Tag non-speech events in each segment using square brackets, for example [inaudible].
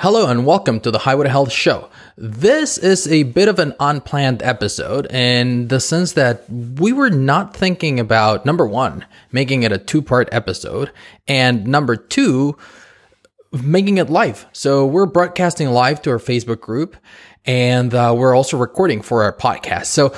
Hello and welcome to the Highway to Health Show. This is a bit of an unplanned episode in the sense that we were not thinking about number one, making it a two part episode, and number two, making it live. So we're broadcasting live to our Facebook group and uh, we're also recording for our podcast. So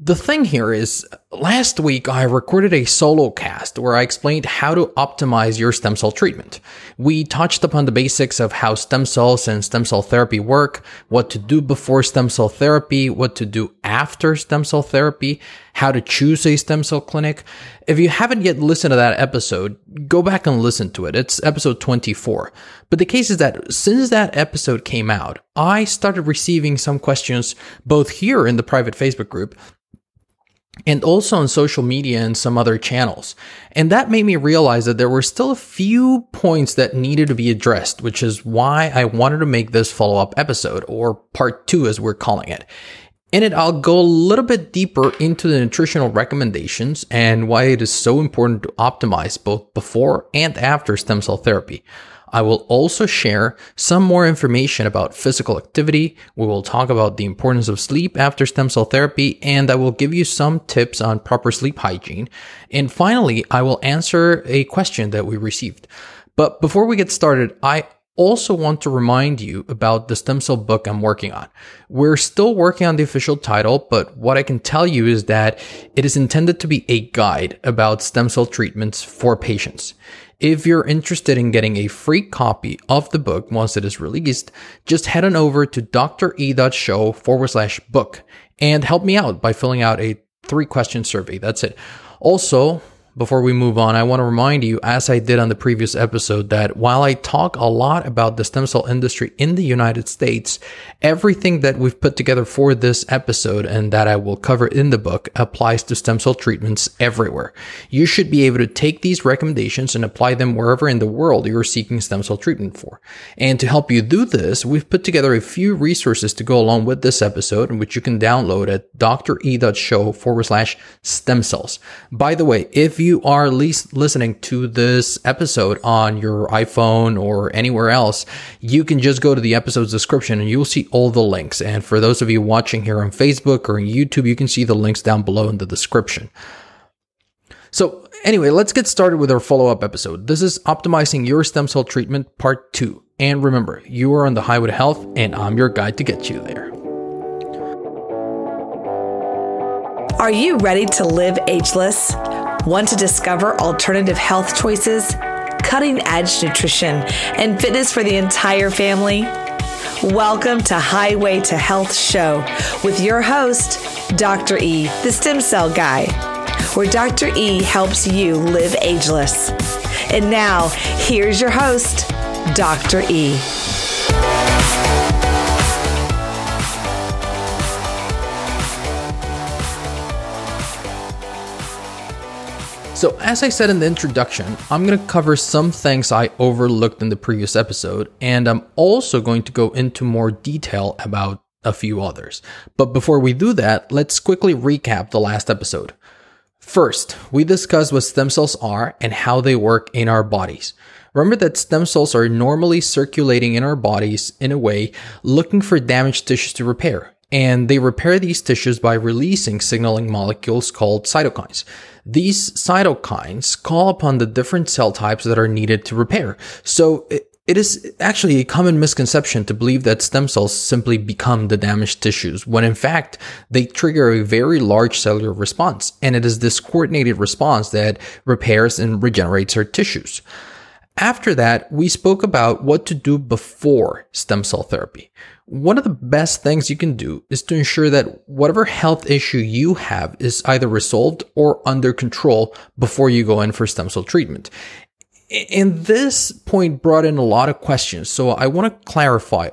the thing here is last week I recorded a solo cast where I explained how to optimize your stem cell treatment. We touched upon the basics of how stem cells and stem cell therapy work, what to do before stem cell therapy, what to do after stem cell therapy, how to choose a stem cell clinic. If you haven't yet listened to that episode, go back and listen to it. It's episode 24. But the case is that since that episode came out, I started receiving some questions both here in the private Facebook group and also on social media and some other channels. And that made me realize that there were still a few points that needed to be addressed, which is why I wanted to make this follow up episode, or part two as we're calling it. In it, I'll go a little bit deeper into the nutritional recommendations and why it is so important to optimize both before and after stem cell therapy. I will also share some more information about physical activity. We will talk about the importance of sleep after stem cell therapy, and I will give you some tips on proper sleep hygiene. And finally, I will answer a question that we received. But before we get started, I also want to remind you about the stem cell book I'm working on. We're still working on the official title, but what I can tell you is that it is intended to be a guide about stem cell treatments for patients. If you're interested in getting a free copy of the book once it is released, just head on over to dre.show forward slash book and help me out by filling out a three question survey. That's it. Also, before we move on, I want to remind you, as I did on the previous episode, that while I talk a lot about the stem cell industry in the United States, everything that we've put together for this episode and that I will cover in the book applies to stem cell treatments everywhere. You should be able to take these recommendations and apply them wherever in the world you're seeking stem cell treatment for. And to help you do this, we've put together a few resources to go along with this episode, which you can download at dre.show forward slash stem cells. By the way, if you you are least listening to this episode on your iPhone or anywhere else, you can just go to the episode's description and you'll see all the links. And for those of you watching here on Facebook or YouTube, you can see the links down below in the description. So anyway, let's get started with our follow-up episode. This is optimizing your stem cell treatment part two. And remember, you are on the highway health and I'm your guide to get you there. Are you ready to live ageless? Want to discover alternative health choices, cutting edge nutrition, and fitness for the entire family? Welcome to Highway to Health Show with your host, Dr. E, the Stem Cell Guy, where Dr. E helps you live ageless. And now, here's your host, Dr. E. So, as I said in the introduction, I'm going to cover some things I overlooked in the previous episode, and I'm also going to go into more detail about a few others. But before we do that, let's quickly recap the last episode. First, we discussed what stem cells are and how they work in our bodies. Remember that stem cells are normally circulating in our bodies in a way looking for damaged tissues to repair. And they repair these tissues by releasing signaling molecules called cytokines. These cytokines call upon the different cell types that are needed to repair. So it, it is actually a common misconception to believe that stem cells simply become the damaged tissues, when in fact, they trigger a very large cellular response. And it is this coordinated response that repairs and regenerates our tissues. After that, we spoke about what to do before stem cell therapy. One of the best things you can do is to ensure that whatever health issue you have is either resolved or under control before you go in for stem cell treatment. And this point brought in a lot of questions, so I want to clarify.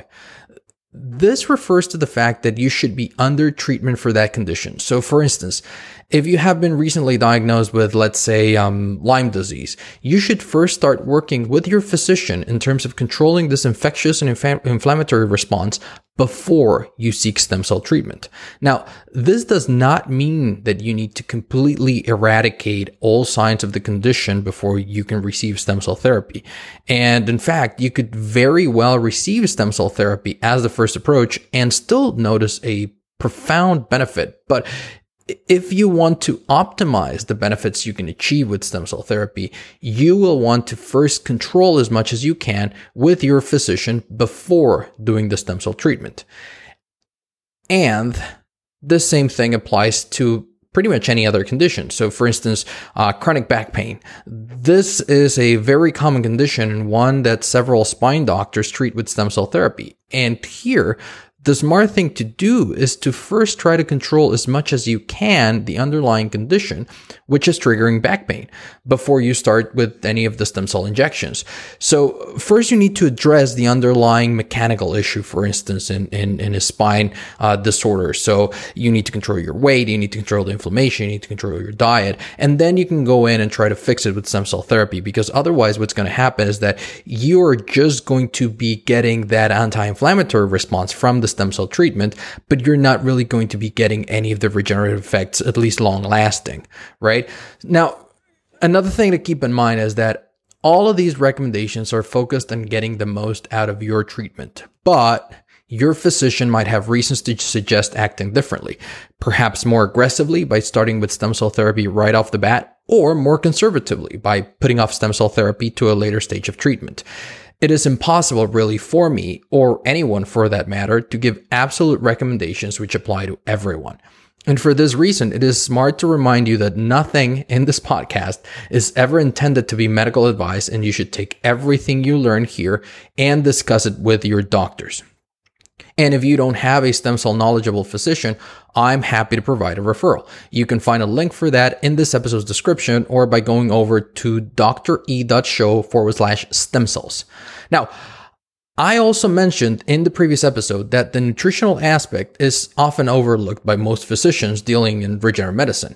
This refers to the fact that you should be under treatment for that condition. So, for instance, If you have been recently diagnosed with, let's say, um, Lyme disease, you should first start working with your physician in terms of controlling this infectious and inf- inflammatory response before you seek stem cell treatment. Now, this does not mean that you need to completely eradicate all signs of the condition before you can receive stem cell therapy. And in fact, you could very well receive stem cell therapy as the first approach and still notice a profound benefit. But if you want to optimize the benefits you can achieve with stem cell therapy, you will want to first control as much as you can with your physician before doing the stem cell treatment. And the same thing applies to pretty much any other condition. So, for instance, uh, chronic back pain. This is a very common condition and one that several spine doctors treat with stem cell therapy. And here, the smart thing to do is to first try to control as much as you can the underlying condition, which is triggering back pain, before you start with any of the stem cell injections. So first you need to address the underlying mechanical issue, for instance, in, in, in a spine uh, disorder. So you need to control your weight, you need to control the inflammation, you need to control your diet, and then you can go in and try to fix it with stem cell therapy because otherwise what's going to happen is that you're just going to be getting that anti-inflammatory response from the stem cell treatment, but you're not really going to be getting any of the regenerative effects, at least long lasting, right? Now, another thing to keep in mind is that all of these recommendations are focused on getting the most out of your treatment, but your physician might have reasons to suggest acting differently, perhaps more aggressively by starting with stem cell therapy right off the bat, or more conservatively by putting off stem cell therapy to a later stage of treatment. It is impossible, really, for me, or anyone for that matter, to give absolute recommendations which apply to everyone. And for this reason, it is smart to remind you that nothing in this podcast is ever intended to be medical advice, and you should take everything you learn here and discuss it with your doctors. And if you don't have a stem cell knowledgeable physician, I'm happy to provide a referral. You can find a link for that in this episode's description or by going over to dre.show forward slash stem cells. Now, I also mentioned in the previous episode that the nutritional aspect is often overlooked by most physicians dealing in regenerative medicine.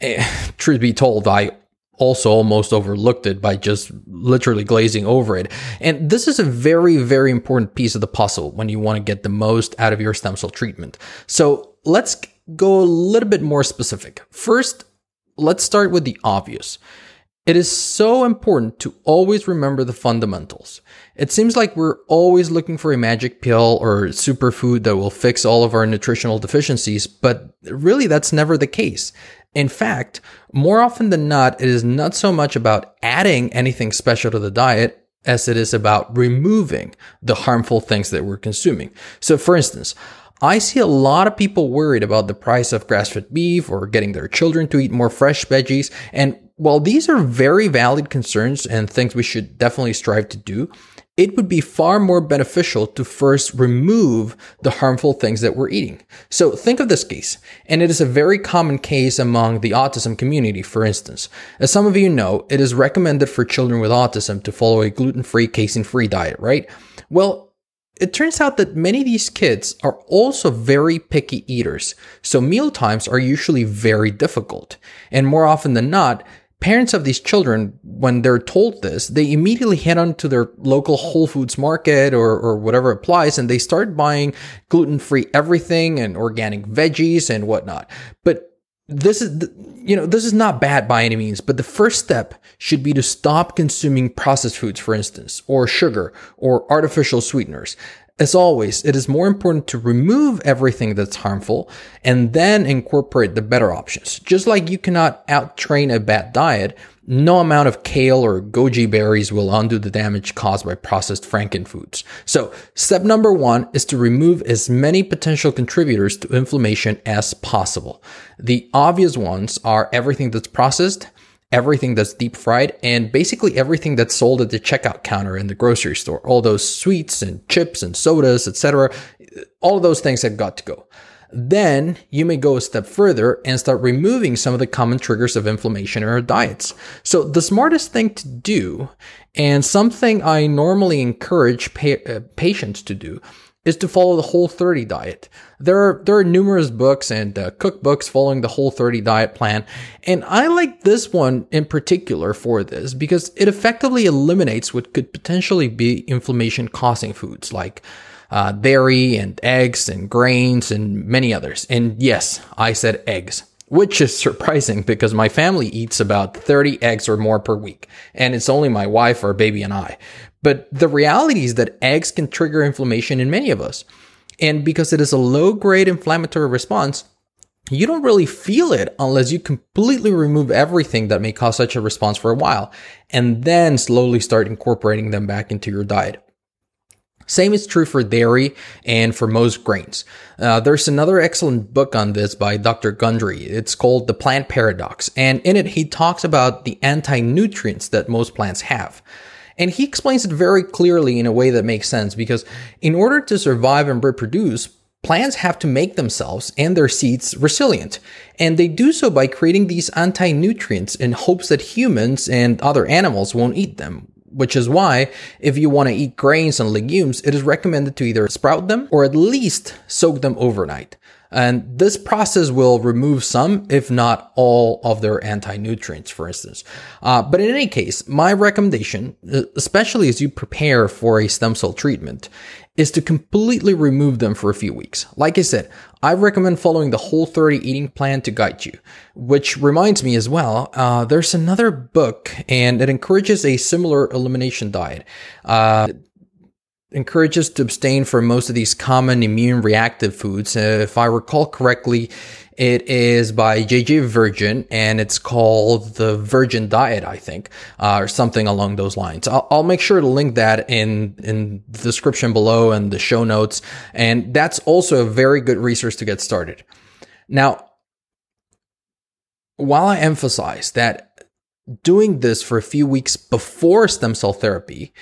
Eh, truth be told, I also almost overlooked it by just literally glazing over it. And this is a very, very important piece of the puzzle when you want to get the most out of your stem cell treatment. So let's go a little bit more specific. First, let's start with the obvious. It is so important to always remember the fundamentals. It seems like we're always looking for a magic pill or superfood that will fix all of our nutritional deficiencies, but really that's never the case. In fact, more often than not, it is not so much about adding anything special to the diet as it is about removing the harmful things that we're consuming. So, for instance, I see a lot of people worried about the price of grass fed beef or getting their children to eat more fresh veggies. And while these are very valid concerns and things we should definitely strive to do, it would be far more beneficial to first remove the harmful things that we're eating. So think of this case, and it is a very common case among the autism community, for instance. As some of you know, it is recommended for children with autism to follow a gluten-free, casein-free diet, right? Well, it turns out that many of these kids are also very picky eaters, so meal times are usually very difficult. And more often than not, parents of these children, when they're told this, they immediately head on to their local Whole Foods market or, or whatever applies and they start buying gluten free everything and organic veggies and whatnot. But this is, you know, this is not bad by any means, but the first step should be to stop consuming processed foods, for instance, or sugar or artificial sweeteners. As always, it is more important to remove everything that's harmful and then incorporate the better options. Just like you cannot outtrain a bad diet, no amount of kale or goji berries will undo the damage caused by processed frankenfoods. So step number one is to remove as many potential contributors to inflammation as possible. The obvious ones are everything that's processed, everything that's deep fried and basically everything that's sold at the checkout counter in the grocery store. All those sweets and chips and sodas, etc. All of those things have got to go. Then you may go a step further and start removing some of the common triggers of inflammation in our diets. So the smartest thing to do, and something I normally encourage pa- uh, patients to do, is to follow the whole 30 diet. There are, there are numerous books and uh, cookbooks following the whole 30 diet plan. And I like this one in particular for this because it effectively eliminates what could potentially be inflammation causing foods like uh, dairy and eggs and grains and many others. And yes, I said eggs which is [laughs] surprising because my family eats about 30 eggs or more per week, and it's only my wife, our baby, and I. But the reality is that eggs can trigger inflammation in many of us. And because it is a low grade inflammatory response, you don't really feel it unless you completely remove everything that may cause such a response for a while and then slowly start incorporating them back into your diet. Same is true for dairy and for most grains. Uh, there's another excellent book on this by Dr. Gundry. It's called The Plant Paradox. And in it, he talks about the anti nutrients that most plants have. And he explains it very clearly in a way that makes sense because in order to survive and reproduce, plants have to make themselves and their seeds resilient. And they do so by creating these anti nutrients in hopes that humans and other animals won't eat them. Which is why, if you want to eat grains and legumes, it is recommended to either sprout them or at least soak them overnight. And this process will remove some, if not all, of their anti-nutrients, for instance. Uh, but in any case, my recommendation, especially as you prepare for a stem cell treatment, is to completely remove them for a few weeks. Like I said, I recommend following the Whole 30 eating plan to guide you. Which reminds me as well, uh, there's another book and it encourages a similar elimination diet. Uh, encourages to abstain from most of these common immune reactive foods. Uh, if I recall correctly, it is by JJ Virgin and it's called the Virgin Diet, I think, uh, or something along those lines. I'll, I'll, make sure to link that in, in the description below and the show notes. And that's also a very good resource to get started. Now, while I emphasize that doing this for a few weeks before stem cell therapy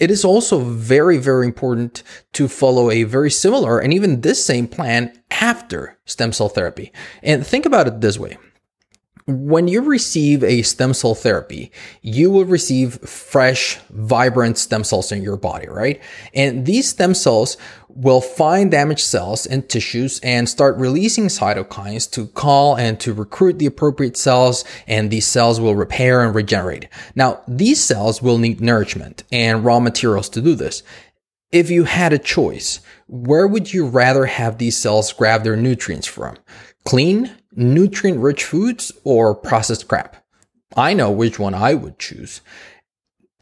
it is also very, very important to follow a very similar and even this same plan after stem cell therapy. And think about it this way. When you receive a stem cell therapy, you will receive fresh, vibrant stem cells in your body, right? And these stem cells will find damaged cells and tissues and start releasing cytokines to call and to recruit the appropriate cells and these cells will repair and regenerate. Now, these cells will need nourishment and raw materials to do this. If you had a choice, where would you rather have these cells grab their nutrients from? Clean, nutrient rich foods or processed crap? I know which one I would choose.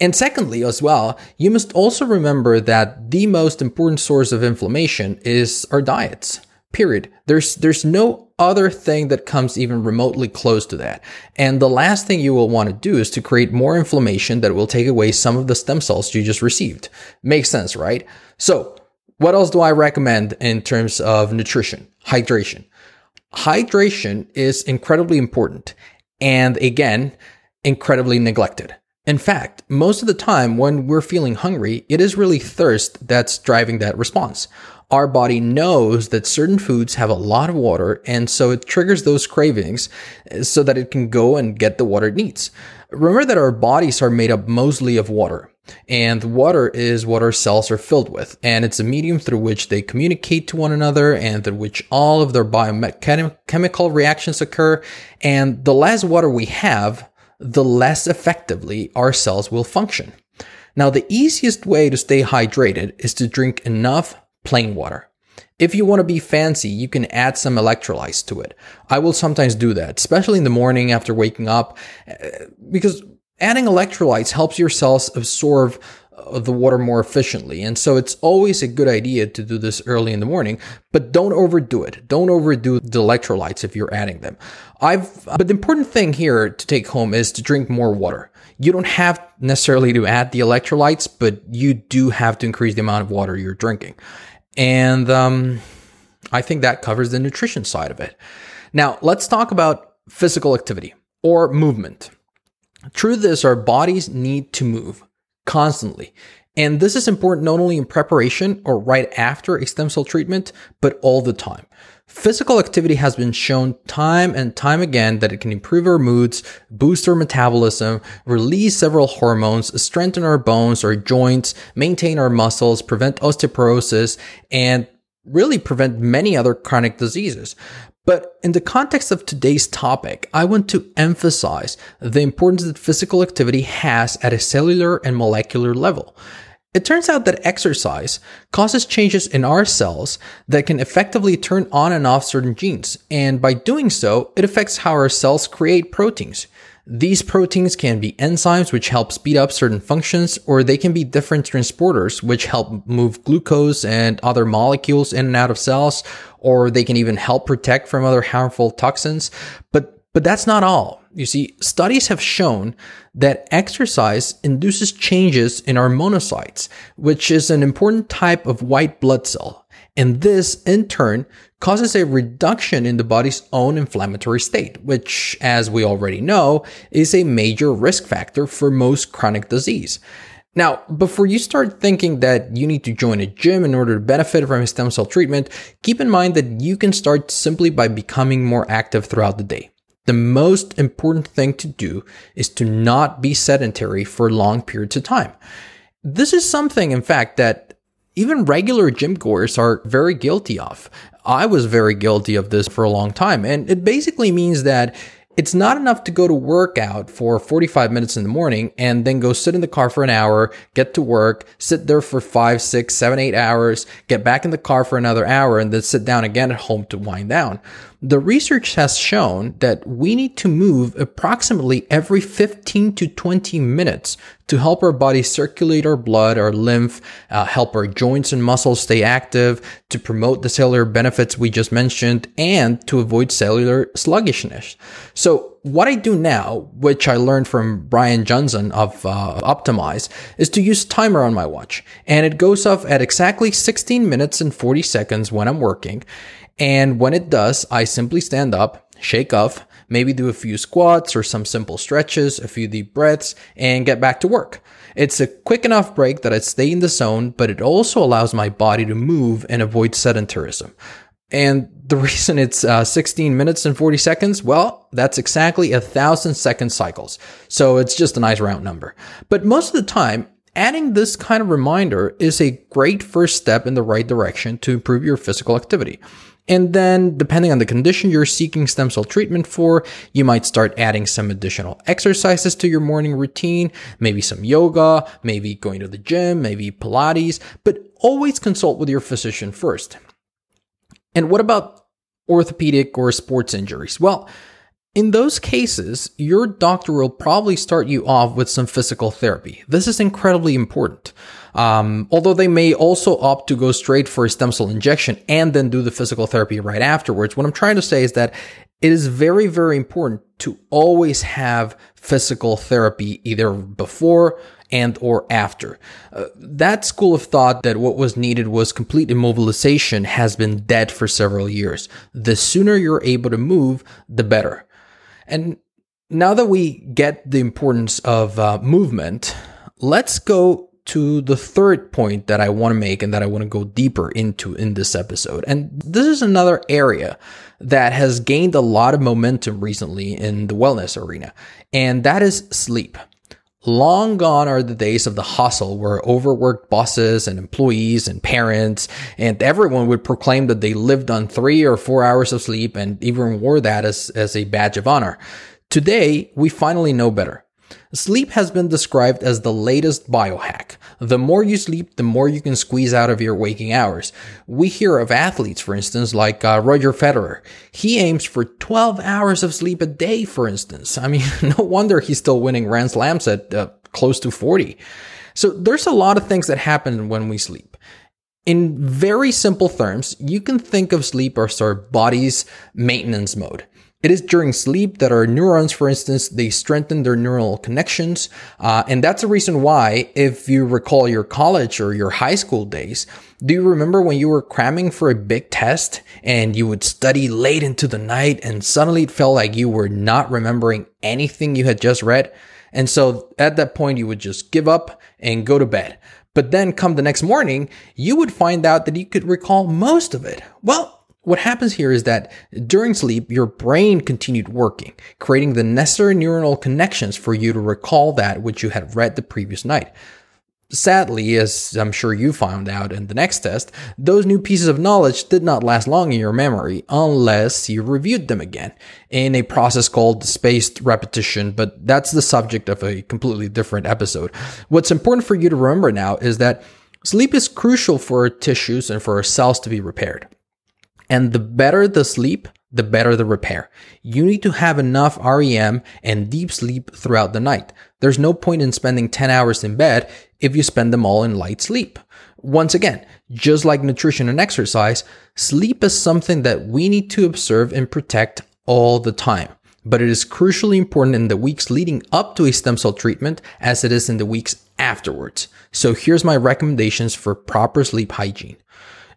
And secondly, as well, you must also remember that the most important source of inflammation is our diets. Period. There's there's no other thing that comes even remotely close to that. And the last thing you will want to do is to create more inflammation that will take away some of the stem cells you just received. Makes sense, right? So, what else do I recommend in terms of nutrition? Hydration. Hydration is incredibly important and again, incredibly neglected. In fact, most of the time when we're feeling hungry, it is really thirst that's driving that response. Our body knows that certain foods have a lot of water, and so it triggers those cravings eh, so that it can go and get the water it needs. Remember that our bodies are made up mostly of water. And water is what our cells are filled with. And it's a medium through which they communicate to one another and through which all of their biochemical reactions occur. And the less water we have, the less effectively our cells will function. Now, the easiest way to stay hydrated is to drink enough plain water. If you want to be fancy, you can add some electrolytes to it. I will sometimes do that, especially in the morning after waking up, eh, because adding electrolytes helps your cells absorb uh, the water more efficiently. And so it's always a good idea to do this early in the morning, but don't overdo it. Don't overdo the electrolytes if you're adding them. I've, but the important thing here to take home is to drink more water. You don't have necessarily to add the electrolytes, but you do have to increase the amount of water you're drinking. And, um, I think that covers the nutrition side of it. Now let's talk about physical activity or movement. Truth is, our bodies need to move constantly. And this is important not only in preparation or right after a stem cell treatment, but all the time. Physical activity has been shown time and time again that it can improve our moods, boost our metabolism, release several hormones, strengthen our bones, or joints, maintain our muscles, prevent osteoporosis, and really prevent many other chronic diseases. But in the context of today's topic, I want to emphasize the importance that physical activity has at a cellular and molecular level. It turns out that exercise causes changes in our cells that can effectively turn on and off certain genes. And by doing so, it affects how our cells create proteins. These proteins can be enzymes, which help speed up certain functions, or they can be different transporters, which help move glucose and other molecules in and out of cells, or they can even help protect from other harmful toxins. But but that's not all. You see, studies have shown that exercise induces changes in our monocytes, which is an important type of white blood cell. And this, in turn, causes a reduction in the body's own inflammatory state, which, as we already know, is a major risk factor for most chronic disease. Now, before you start thinking that you need to join a gym in order to benefit from a stem cell treatment, keep in mind that you can start simply by becoming more active throughout the day. The most important thing to do is to not be sedentary for long periods of time. This is something, in fact, that even regular gym goers are very guilty of. I was very guilty of this for a long time. And it basically means that it's not enough to go to work out for 45 minutes in the morning and then go sit in the car for an hour, get to work, sit there for five, six, seven, eight hours, get back in the car for another hour, and then sit down again at home to wind down. The research has shown that we need to move approximately every 15 to 20 minutes to help our body circulate our blood, our lymph, uh, help our joints and muscles stay active, to promote the cellular benefits we just mentioned, and to avoid cellular sluggishness. So what I do now, which I learned from Brian Johnson of uh, Optimize, is to use timer on my watch. And it goes off at exactly 16 minutes and 40 seconds when I'm working. And when it does, I simply stand up, shake off, maybe do a few squats or some simple stretches, a few deep breaths, and get back to work. It's a quick enough break that I stay in the zone, but it also allows my body to move and avoid sedentarism. And the [laughs] reason it's uh, 16 minutes and 40 seconds, well, that's exactly a thousand second cycles. So it's just a nice round number. But most of the time, adding this kind of reminder is a great first step in the right direction to improve your physical activity. And then, depending on the condition you're seeking stem cell treatment for, you might start adding some additional exercises to your morning routine, maybe some yoga, maybe going to the gym, maybe Pilates, but always consult with your physician first. And what about orthopedic or sports injuries? Well, in those cases, your doctor will probably start you off with some physical therapy. This is incredibly important. Um, although they may also opt to go straight for a stem cell injection and then do the physical therapy right afterwards. What I'm trying to say is that it is very, very important to always have physical therapy either before and or after. Uh, that school of thought that what was needed was complete immobilization has been dead for several years. The sooner you're able to move, the better. And now that we get the importance of uh, movement, let's go to the third point that I want to make and that I want to go deeper into in this episode. And this is another area that has gained a lot of momentum recently in the wellness arena, and that is sleep. Long gone are the days of the hustle where overworked bosses and employees and parents and everyone would proclaim that they lived on three or four hours of sleep and even wore that as, as a badge of honor. Today, we finally know better. Sleep has been described as the latest biohack. The more you sleep, the more you can squeeze out of your waking hours. We hear of athletes, for instance, like uh, Roger Federer. He aims for 12 hours of sleep a day, for instance. I mean, [laughs] no wonder he's still winning Grand Slams at uh, close to 40. So there's a lot of things that happen when we sleep. In very simple terms, you can think of sleep as our body's maintenance mode. It is during sleep that our neurons, for instance, they strengthen their neural connections. Uh, and that's the reason why, if you recall your college or your high school days, do you remember when you were cramming for a big test and you would study late into the night and suddenly it felt like you were not remembering anything you had just read? And so at that point, you would just give up and go to bed. But then come the next morning, you would find out that you could recall most of it. Well, what happens here is that during sleep, your brain continued working, creating the necessary neuronal connections for you to recall that which you had read the previous night. Sadly, as I'm sure you found out in the next test, those new pieces of knowledge did not last long in your memory unless you reviewed them again in a process called spaced repetition, but that's the subject of a completely different episode. What's important for you to remember now is that sleep is crucial for tissues and for cells to be repaired. And the better the sleep, the better the repair. You need to have enough REM and deep sleep throughout the night. There's no point in spending 10 hours in bed if you spend them all in light sleep. Once again, just like nutrition and exercise, sleep is something that we need to observe and protect all the time. But it is crucially important in the weeks leading up to a stem cell treatment as it is in the weeks afterwards. So here's my recommendations for proper sleep hygiene.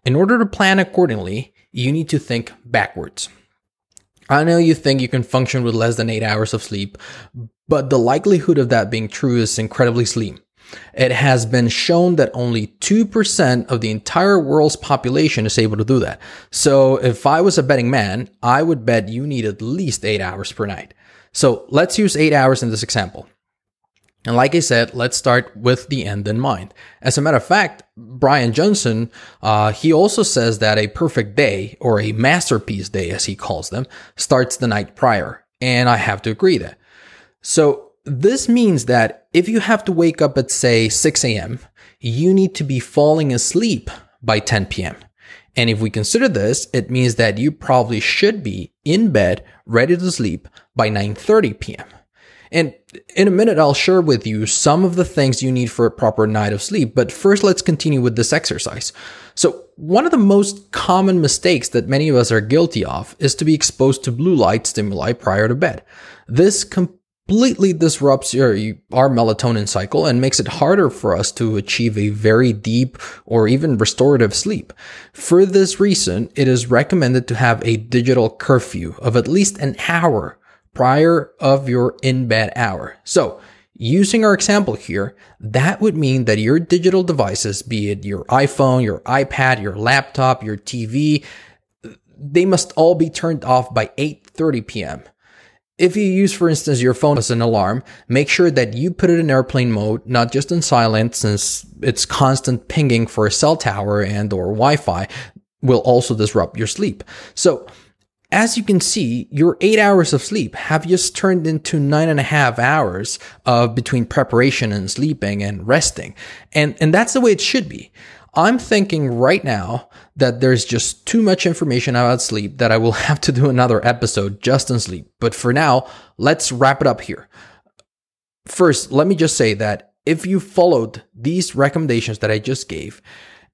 In order to plan accordingly, you need to think backwards. I know you think you can function with less than eight hours of sleep, but the likelihood of that being true is incredibly slim. It has been shown that only 2% of the entire world's population is able to do that. So if I was a betting man, I would bet you need at least eight hours per night. So let's use eight hours in this example. And like I said, let's start with the end in mind. As a matter of fact, Brian Johnson, uh, he also says that a perfect day, or a masterpiece day as he calls them, starts the night prior. And I have to agree that. So this means that if you have to wake up at say 6 a.m., you need to be falling asleep by 10 p.m. And if we consider this, it means that you probably should be in bed ready to sleep by 9:30 p.m. And in a minute, I'll share with you some of the things you need for a proper night of sleep. But first, let's continue with this exercise. So one of the most common mistakes that many of us are guilty of is to be exposed to blue light stimuli prior to bed. This completely disrupts your, our melatonin cycle and makes it harder for us to achieve a very deep or even restorative sleep. For this reason, it is recommended to have a digital curfew of at least an hour prior of your in bed hour. So, using our example here, that would mean that your digital devices, be it your iPhone, your iPad, your laptop, your TV, they must all be turned off by 8:30 p.m. If you use, for instance, your phone as an alarm, make sure that you put it in airplane mode, not just in silent, since it's constant pinging for a cell tower and or Wi-Fi will also disrupt your sleep. So as you can see, your eight hours of sleep have just turned into nine and a half hours of between preparation and sleeping and resting. And, and that's the way it should be. I'm thinking right now that there's just too much information about sleep that I will [laughs] have to do another episode just on sleep. But for now, let's wrap it up here. First, let me just say that if you followed these recommendations that I just gave,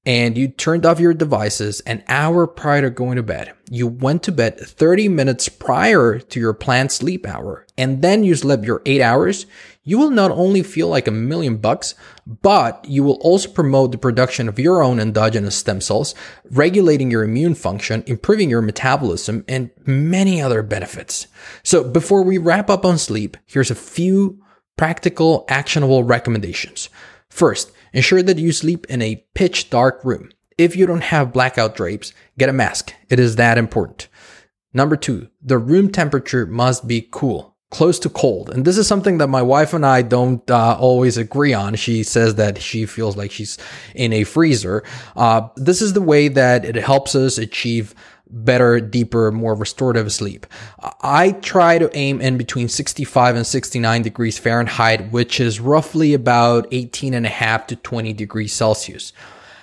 and you turned off your devices an hour prior to going to bed. You went to bed 30 minutes prior to your planned sleep hour, and then you slept your eight hours. You will not only feel like a million bucks, but you will also promote the production of your own endogenous stem cells, regulating your immune function, improving your metabolism, and many other benefits. So before we wrap up on sleep, here's a few practical, actionable recommendations. First, Ensure that you sleep in a pitch dark room. If you don't have blackout drapes, get a mask. It is that important. Number two, the room temperature must be cool, close to cold. And this is something that my wife and I don't uh, always agree on. She says that she feels like she's in a freezer. Uh, this is the way that it helps us achieve better, deeper, more restorative sleep. I try to aim in between 65 and 69 degrees Fahrenheit, which is roughly about 18 and a half to 20 degrees Celsius.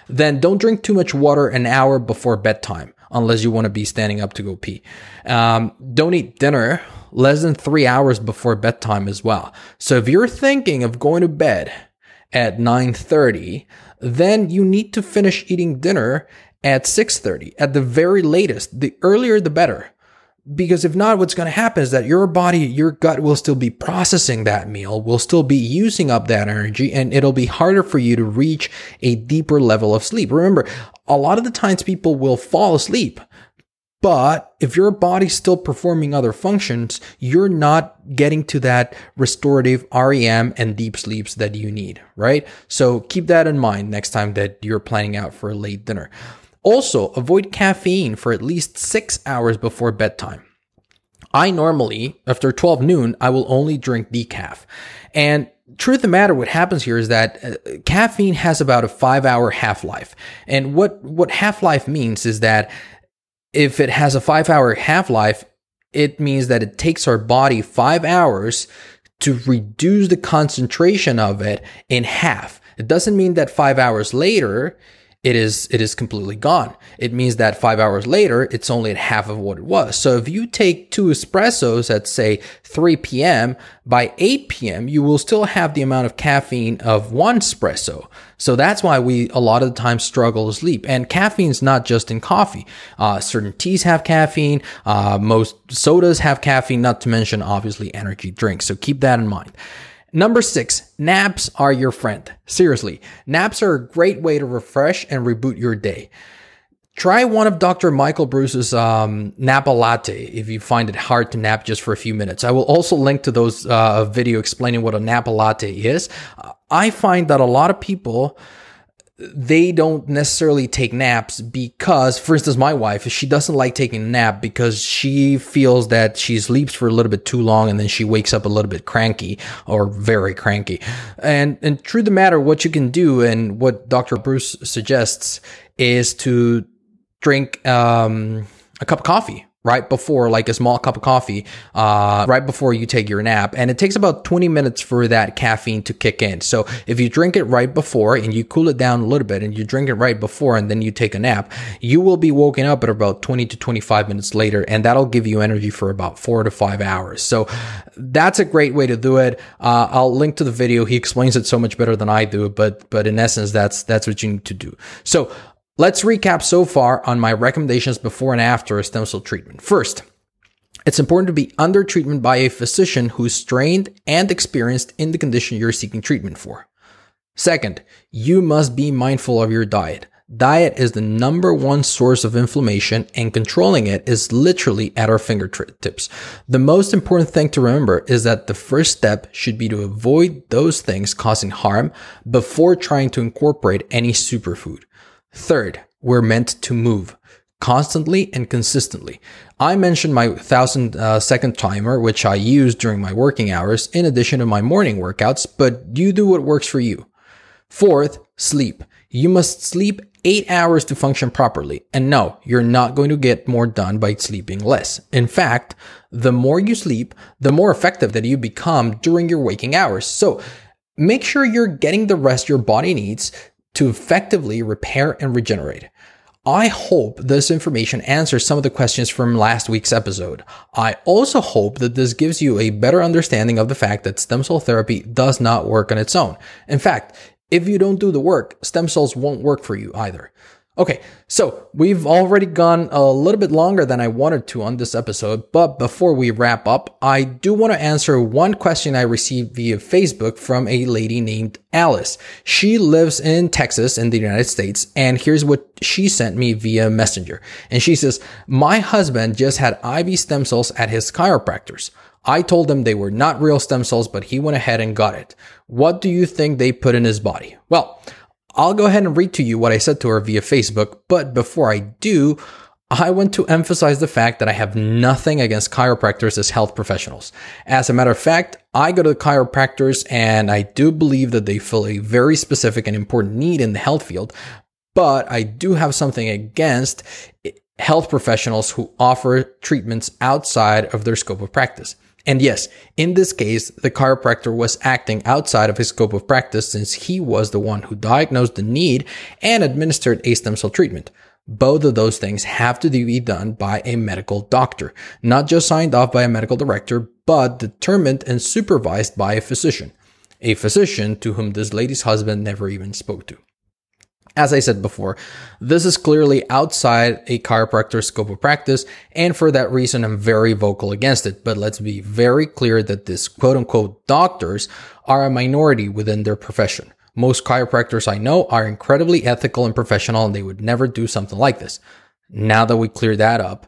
Then don't drink too much water an hour before bedtime, unless you want to be standing up to go pee. Um, don't eat dinner less than three hours before bedtime as well. So if you're thinking of going to bed at 9:30, then you need to finish eating dinner at 6:30 at the very latest. The earlier the better. Because if not, what's going to happen is that your body, your gut will still be processing that meal, will still be using up that energy, and it'll be harder for you to reach a deeper level of sleep. Remember, a lot of the times people will fall asleep, but if your body's still performing other functions, you're not getting to that restorative REM and deep sleeps that you need, right? So keep that in mind next time that you're planning out for a late dinner. Also, avoid caffeine for at least six hours before bedtime. I normally, after 12 noon, I will only drink decaf. And truth of the matter, what happens here is that uh, caffeine has about a five hour half life. And what, what half life means is that if it has a five hour half life, it means that it takes our body five hours to reduce the concentration of it in half. It doesn't mean that five hours later, it is it is completely gone. It means that five hours later, it's only at half of what it was. So if you take two espressos at say 3 p.m., by 8 p.m., you will still have the amount of caffeine of one espresso. So that's why we a lot of the time struggle to sleep. And caffeine is not just in coffee. Uh, certain teas have caffeine. Uh, most sodas have caffeine, not to mention obviously energy drinks. So keep that in mind. Number six, naps are your friend. Seriously, naps are a great way to refresh and reboot your day. Try one of Dr. Michael Breus's um, Nap-a-Latte if you find it hard to nap just for a few minutes. I will also link to those uh, video explaining what a Nap-a-Latte is. I find that a lot of people they don't necessarily take naps because, for instance, my wife, she doesn't like taking a nap because she feels that she sleeps for a little bit too long and then she wakes up a little bit cranky or very cranky. And, and true the matter, what you can do and what Dr. Breus suggests is to drink, um, a cup of coffee right before, like a small cup of coffee, uh, right before you take your nap. And it takes about 20 minutes for that caffeine to kick in. So if you drink it right before and you cool it down a little bit and you drink it right before and then you take a nap, you will be woken up at about 20 to 25 minutes later. And that'll give you energy for about four to five hours. So that's a great way to do it. Uh, I'll link to the video. He explains it so much better than I do, but, but in essence, that's, that's what you need to do. So Let's recap so far on my recommendations before and after a stem cell treatment. First, it's important to be under treatment by a physician who's trained and experienced in the condition you're seeking treatment for. Second, you must be mindful of your diet. Diet is the number one source of inflammation and controlling it is literally at our fingertips. The most important thing to remember is that the first step should be to avoid those things causing harm before trying to incorporate any superfood. Third, we're meant to move constantly and consistently. I mentioned my thousand uh, second timer, which I use during my working hours in addition to my morning workouts, but you do what works for you. Fourth, sleep. You must sleep eight hours to function properly. And no, you're not going to get more done by sleeping less. In fact, the more you sleep, the more effective that you become during your waking hours. So make sure you're getting the rest your body needs to effectively repair and regenerate. I hope this information answers some of the questions from last week's episode. I also hope that this gives you a better understanding of the fact that stem cell therapy does not work on its own. In fact, if you don't do the work, stem cells won't work for you either. Okay, so we've already gone a little bit longer than I wanted to on this episode, but before we wrap up, I do want to answer one question I received via Facebook from a lady named Alice. She lives in Texas in the United States, and here's what she sent me via Messenger. And she says, My husband just had IV stem cells at his chiropractor's. I told him they were not real stem cells, but he went ahead and got it. What do you think they put in his body? Well, I'll go ahead and read to you what I said to her via Facebook, but before I do, I want to emphasize the fact that I have nothing against chiropractors as health professionals. As a matter of fact, I go to chiropractors and I do believe that they fill a very specific and important need in the health field, but I do have something against health professionals who offer treatments outside of their scope of practice. And yes, in this case, the chiropractor was acting outside of his scope of practice since he was the one who diagnosed the need and administered a stem cell treatment. Both of those things have to be done by a medical doctor, not just signed off by a medical director, but determined and supervised by a physician. A physician to whom this lady's husband never even spoke to. As I said before, this is clearly outside a chiropractor's scope of practice, and for that reason, I'm very vocal against it. But let's be very clear that these quote unquote doctors are a minority within their profession. Most chiropractors I know are incredibly ethical and professional, and they would never do something like this. Now that we clear that up,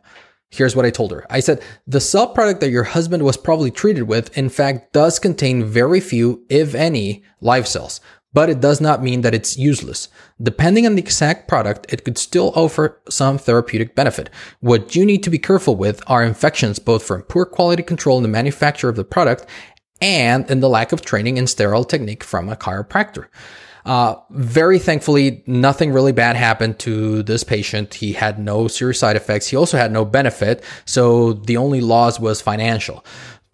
Here's what I told her. I said, the cell product that your husband was probably treated with, in fact, does contain very few, if any, live cells. But it does not mean that it's useless. Depending on the exact product, it could still offer some therapeutic benefit. What you need to be careful with are infections both from poor quality control in the manufacture of the product and in the lack of training in sterile technique from a chiropractor. Uh, very thankfully, nothing really bad happened to this patient. He had no serious side effects. He also had no benefit. So the only loss was financial.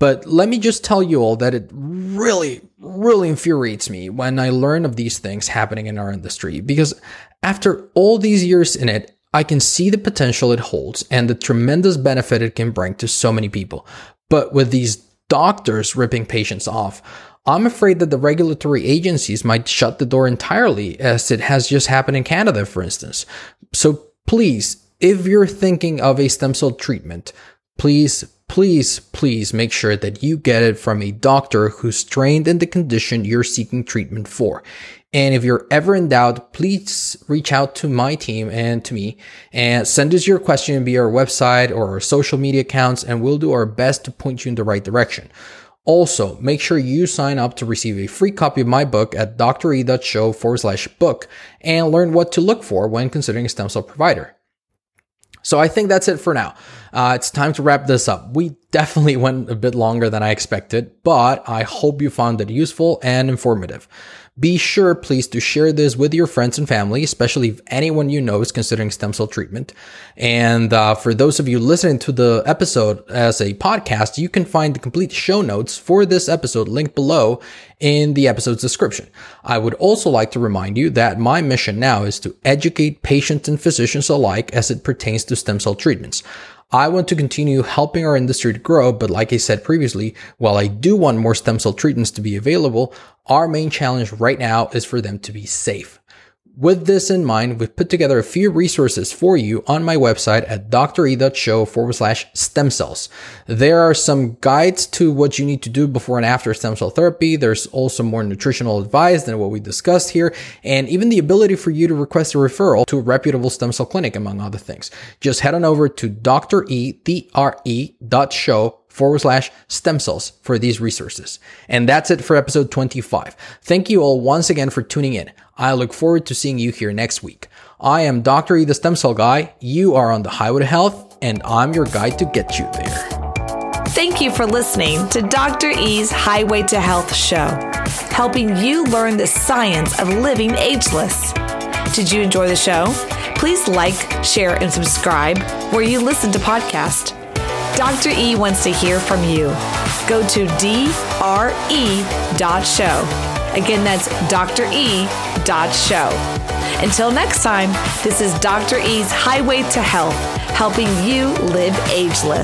But let me just tell you all that it really, really infuriates me when I learn of these things happening in our industry because after all these years in it, I can see the potential it holds and the tremendous benefit it can bring to so many people. But with these doctors ripping patients off, I'm afraid that the regulatory agencies might shut the door entirely, as it has just happened in Canada, for instance. So please, if you're thinking of a stem cell treatment, please please, please make sure that you get it from a doctor who's trained in the condition you're seeking treatment for. And if you're ever in doubt, please reach out to my team and to me and send us your question via our website or our social media accounts, and we'll do our best to point you in the right direction. Also, make sure you sign up to receive a free copy of my book at dre.show forward slash book and learn what to look for when considering a stem cell provider. So I think that's it for now. Uh, it's time to wrap this up. We definitely [laughs] went a bit longer than I expected, but I hope you found it useful and informative. Be sure, please, to share this with your friends and family, especially if anyone you know is considering stem cell treatment. And uh, for those of you listening to the episode as a podcast, you can find the complete show notes for this episode linked below in the episode's description. I would also like to remind you that my mission now is to educate patients and physicians alike as it pertains to stem cell treatments. I want to continue helping our industry to grow, but like I said previously, while I do want more stem cell treatments to be available, our main challenge right now is for them to be safe. With this in mind, we've put together a few resources for you on my website at dre.show forward slash stem cells. There are some guides to what you need to do before and after stem cell therapy. There's also more nutritional advice than what we discussed here, and even the ability for you to request a referral to a reputable stem cell clinic, among other things. Just head on over to dre.show forward slash stem cells for these resources. And that's it for episode 25. Thank you all once again for tuning in. I look forward to seeing you here next week. I am Dr. E, the stem cell guy. You are on the highway to health, and I'm your guide to get you there. Thank you for listening to Dr. E's Highway to Health show, helping you learn the science of living ageless. Did you enjoy the show? Please like, share, and subscribe where you listen to podcasts. Dr. E wants to hear from you. Go to dre.show. Again, that's dre.show. Until next time, this is Dr. E's Highway to Health, helping you live ageless.